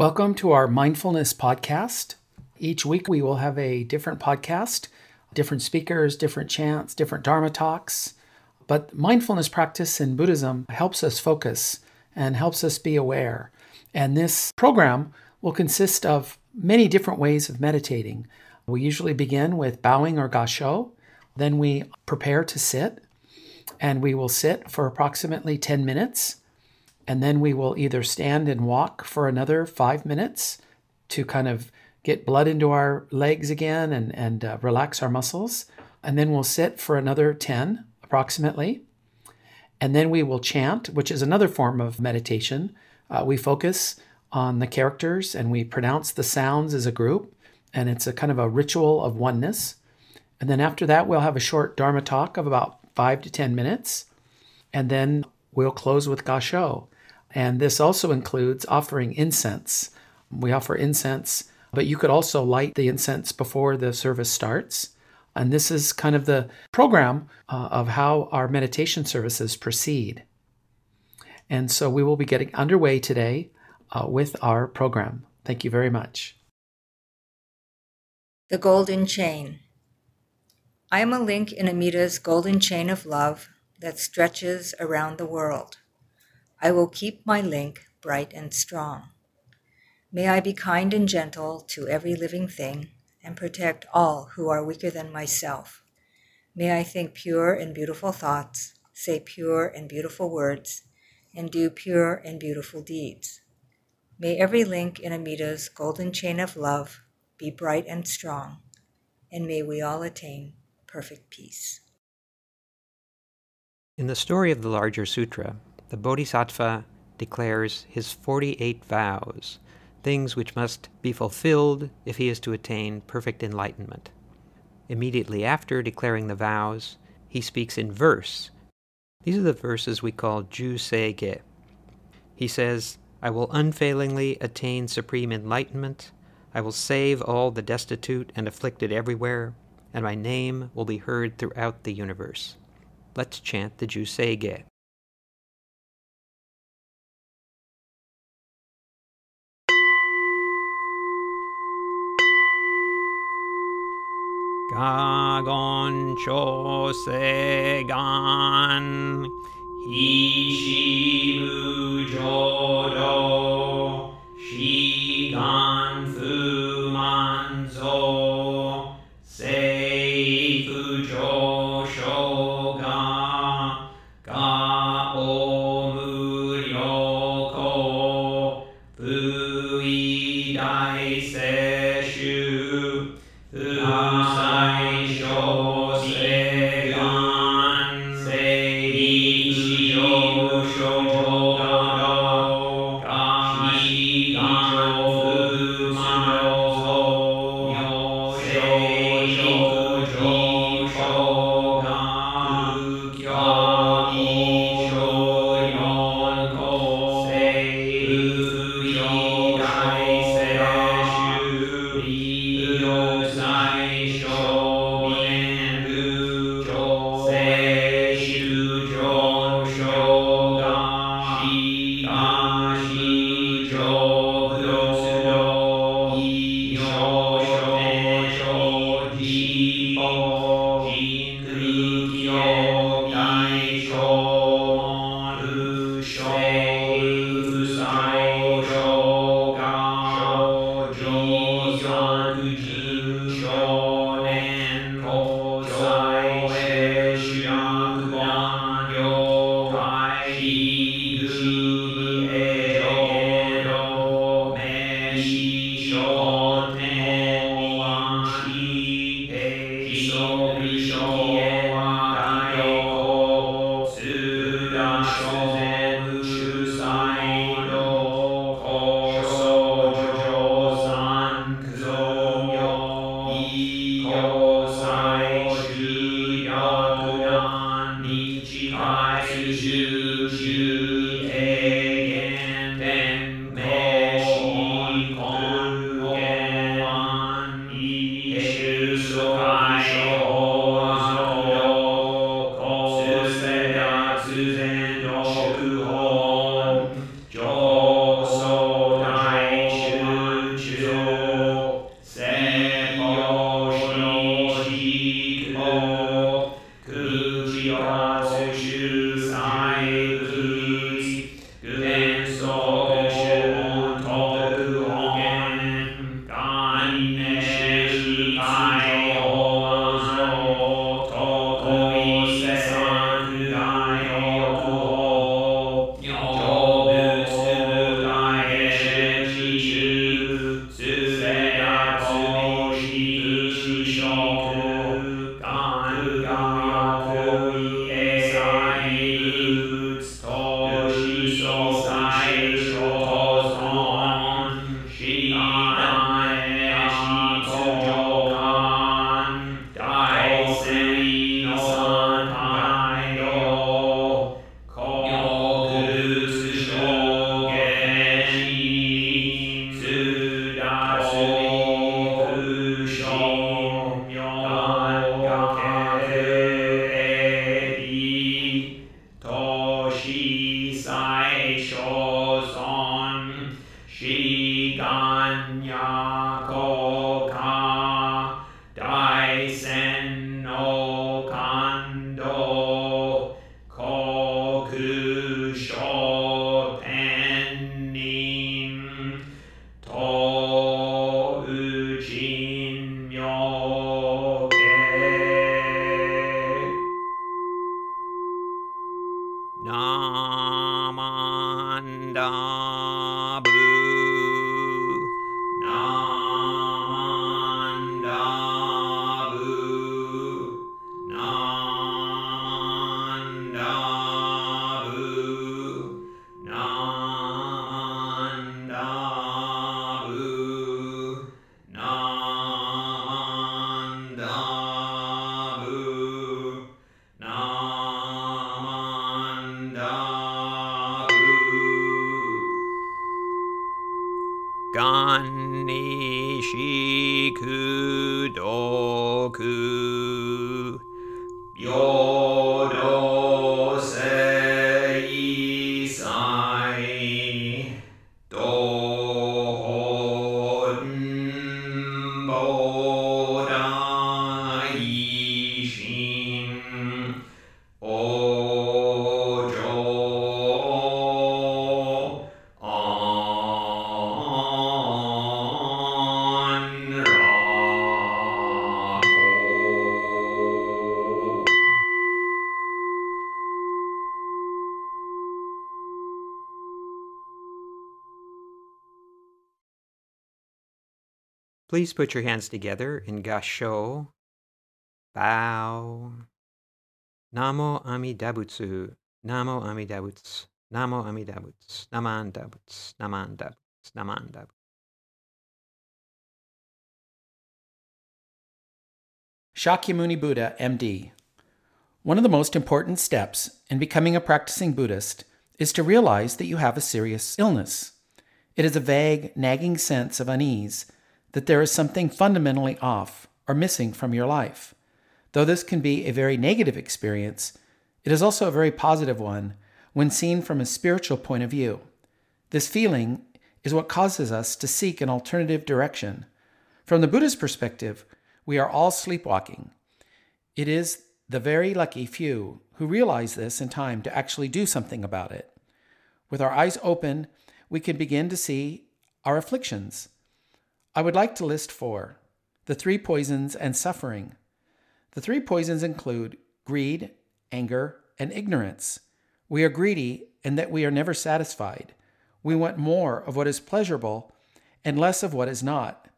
Welcome to our mindfulness podcast. Each week we will have a different podcast, different speakers, different chants, different Dharma talks. But mindfulness practice in Buddhism helps us focus and helps us be aware. And this program will consist of many different ways of meditating. We usually begin with bowing or gassho, then we prepare to sit, and we will sit for approximately 10 minutes. And then we will either stand and walk for another five minutes to kind of get blood into our legs again and, and uh, relax our muscles. And then we'll sit for another 10 approximately. And then we will chant, which is another form of meditation. Uh, we focus on the characters and we pronounce the sounds as a group. And it's a kind of a ritual of oneness. And then after that, we'll have a short Dharma talk of about five to 10 minutes. And then we'll close with Gassho. And this also includes offering incense. We offer incense, but you could also light the incense before the service starts. And this is kind of the program uh, of how our meditation services proceed. And so we will be getting underway today uh, with our program. Thank you very much. The Golden Chain. I am a link in Amida's golden chain of love that stretches around the world. I will keep my link bright and strong. May I be kind and gentle to every living thing and protect all who are weaker than myself. May I think pure and beautiful thoughts, say pure and beautiful words, and do pure and beautiful deeds. May every link in Amida's golden chain of love be bright and strong, and may we all attain perfect peace. In the story of the larger sutra, the Bodhisattva declares his 48 vows, things which must be fulfilled if he is to attain perfect enlightenment. Immediately after declaring the vows, he speaks in verse. These are the verses we call Ju Se He says, I will unfailingly attain supreme enlightenment. I will save all the destitute and afflicted everywhere and my name will be heard throughout the universe. Let's chant the Ju Se Ge. Gagon cho se gan hi shi mu jodo shi sei on Please put your hands together in Gasho. Bow. Namo Amidabutsu. Namo Amidabutsu. Namo Amidabutsu. Naman Dabutsu. Naman Butsu. Naman Dabutsu. Shakyamuni Buddha, MD. One of the most important steps in becoming a practicing Buddhist is to realize that you have a serious illness. It is a vague, nagging sense of unease that there is something fundamentally off or missing from your life. Though this can be a very negative experience, it is also a very positive one when seen from a spiritual point of view. This feeling is what causes us to seek an alternative direction. From the Buddhist perspective, we are all sleepwalking. It is the very lucky few who realize this in time to actually do something about it. With our eyes open, we can begin to see our afflictions. I would like to list four the three poisons and suffering. The three poisons include greed, anger, and ignorance. We are greedy in that we are never satisfied. We want more of what is pleasurable and less of what is not.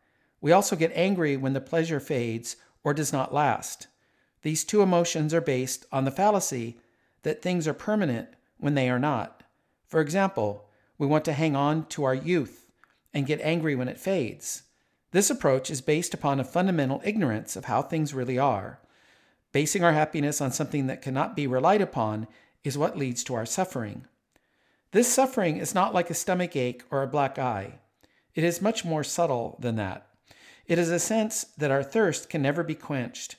We also get angry when the pleasure fades or does not last. These two emotions are based on the fallacy that things are permanent when they are not. For example, we want to hang on to our youth and get angry when it fades. This approach is based upon a fundamental ignorance of how things really are. Basing our happiness on something that cannot be relied upon is what leads to our suffering. This suffering is not like a stomach ache or a black eye. It is much more subtle than that. It is a sense that our thirst can never be quenched.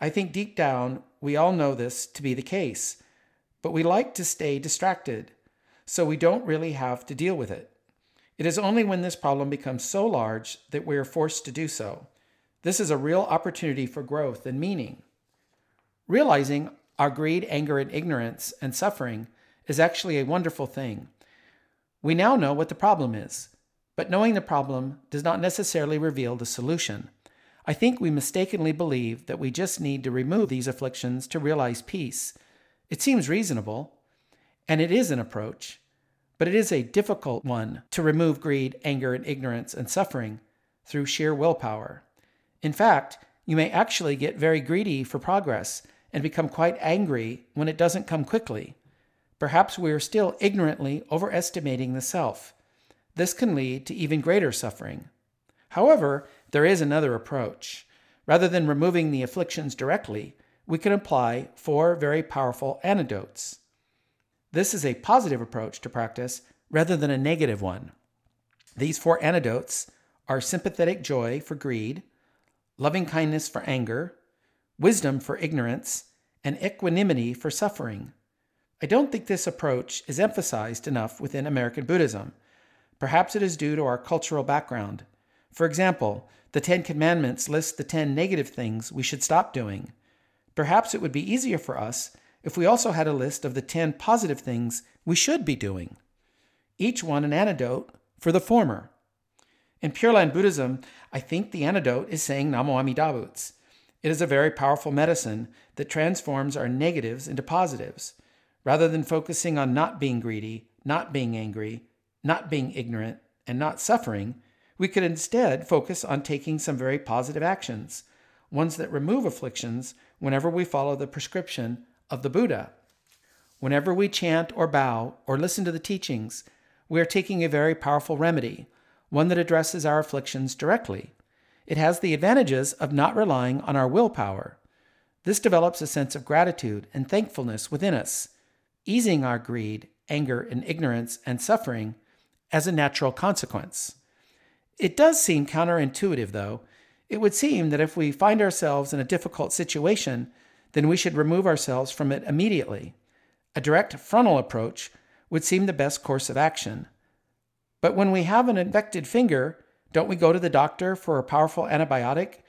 I think deep down we all know this to be the case, but we like to stay distracted, so we don't really have to deal with it. It is only when this problem becomes so large that we are forced to do so. This is a real opportunity for growth and meaning. Realizing our greed, anger, and ignorance and suffering is actually a wonderful thing. We now know what the problem is, but knowing the problem does not necessarily reveal the solution. I think we mistakenly believe that we just need to remove these afflictions to realize peace. It seems reasonable, and it is an approach, but it is a difficult one to remove greed, anger, and ignorance and suffering through sheer willpower. In fact, you may actually get very greedy for progress and become quite angry when it doesn't come quickly. Perhaps we are still ignorantly overestimating the self. This can lead to even greater suffering. However, there is another approach. Rather than removing the afflictions directly, we can apply four very powerful antidotes. This is a positive approach to practice rather than a negative one. These four antidotes are sympathetic joy for greed, loving kindness for anger, wisdom for ignorance, and equanimity for suffering. I don't think this approach is emphasized enough within American Buddhism, Perhaps it is due to our cultural background. For example, the Ten Commandments list the ten negative things we should stop doing. Perhaps it would be easier for us if we also had a list of the ten positive things we should be doing, each one an antidote for the former. In Pure Land Buddhism, I think the antidote is saying Namo Amida Butsu. It is a very powerful medicine that transforms our negatives into positives. Rather than focusing on not being greedy, not being angry, not being ignorant, and not suffering, we could instead focus on taking some very positive actions, ones that remove afflictions whenever we follow the prescription of the Buddha. Whenever we chant or bow or listen to the teachings, we are taking a very powerful remedy, one that addresses our afflictions directly. It has the advantages of not relying on our willpower. This develops a sense of gratitude and thankfulness within us, easing our greed, anger, and ignorance and suffering as a natural consequence. It does seem counterintuitive, though. It would seem that if we find ourselves in a difficult situation, then we should remove ourselves from it immediately. A direct frontal approach would seem the best course of action. But when we have an infected finger, don't we go to the doctor for a powerful antibiotic?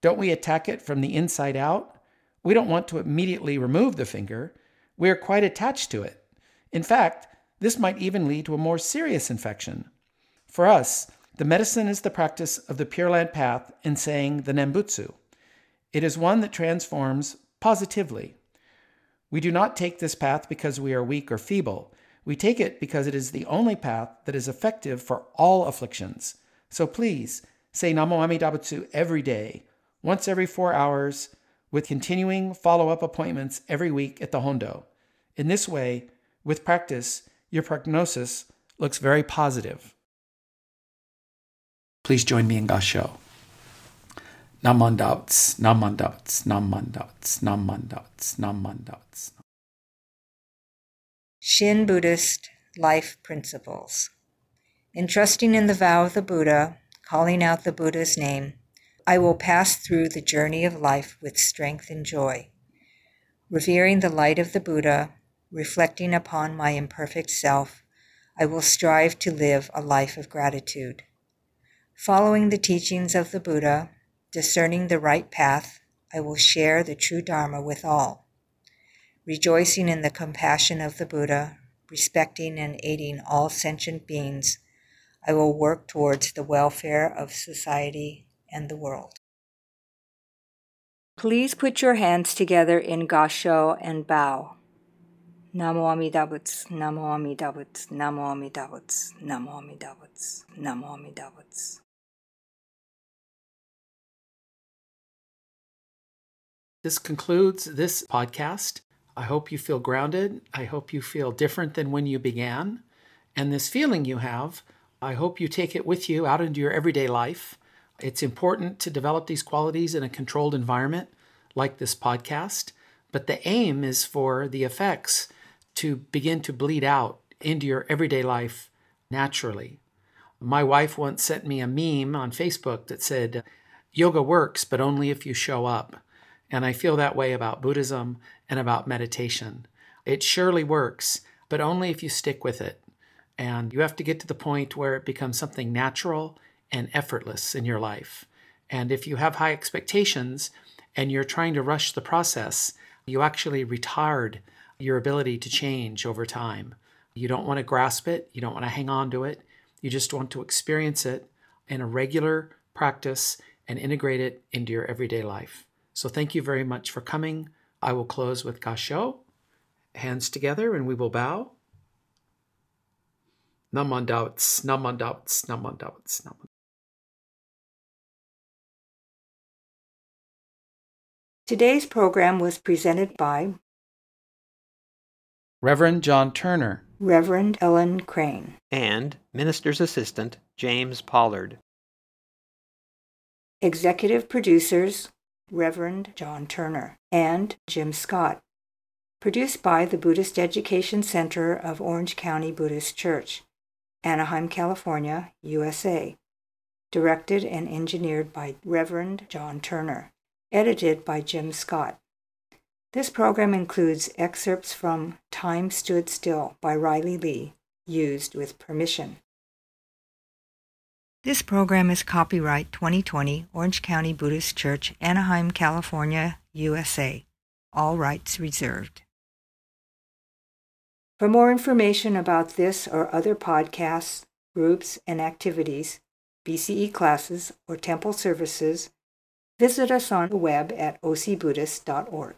Don't we attack it from the inside out? We don't want to immediately remove the finger. We are quite attached to it. In fact, this might even lead to a more serious infection. For us, the medicine is the practice of the Pure Land path in saying the Nembutsu. It is one that transforms positively. We do not take this path because we are weak or feeble. We take it because it is the only path that is effective for all afflictions. So please say Namo Amida Butsu every day, once every four hours, with continuing follow up appointments every week at the Hondo. In this way, with practice, your prognosis looks very positive. Please join me in Gasho. Namandabutsu, namandabutsu, namandabutsu, namandabutsu, namandabutsu. Shin Buddhist Life Principles. In trusting in the vow of the Buddha, calling out the Buddha's name, I will pass through the journey of life with strength and joy. Revering the light of the Buddha, reflecting upon my imperfect self, I will strive to live a life of gratitude. Following the teachings of the Buddha, discerning the right path, I will share the true Dharma with all. Rejoicing in the compassion of the Buddha, respecting and aiding all sentient beings, I will work towards the welfare of society and the world. Please put your hands together in gasho and bow. Namo Amida Butsu, Namo Amida Butsu, Namo Amida Butsu, Namo Amida Butsu, Namo Amida Butsu. This concludes this podcast. I hope you feel grounded. I hope you feel different than when you began. And this feeling you have, I hope you take it with you out into your everyday life. It's important to develop these qualities in a controlled environment like this podcast, but the aim is for the effects to begin to bleed out into your everyday life naturally. My wife once sent me a meme on Facebook that said, Yoga works, but only if you show up. And I feel that way about Buddhism and about meditation. It surely works, but only if you stick with it. And you have to get to the point where it becomes something natural and effortless in your life. And if you have high expectations and you're trying to rush the process, you actually retard your ability to change over time. You don't want to grasp it, you don't want to hang on to it. You just want to experience it in a regular practice and integrate it into your everyday life. So thank you very much for coming. I will close with Gasho. Hands together and we will bow. Namandabutsu, namandabutsu, namandabutsu, namandabutsu. Today's program was presented by Reverend John Turner, Reverend Ellen Crane, and Minister's Assistant James Pollard. Executive Producers Reverend John Turner and Jim Scott. Produced by the Buddhist Education Center of Orange County Buddhist Church, Anaheim, California, USA. Directed and engineered by Reverend John Turner. Edited by Jim Scott. This program includes excerpts from Time Stood Still by Riley Lee, used with permission. This program is copyright 2020 Orange County Buddhist Church, Anaheim, California, USA. All rights reserved. For more information about this or other podcasts, groups, and activities, BCE classes, or temple services, visit us on the web at ocbuddhist.org.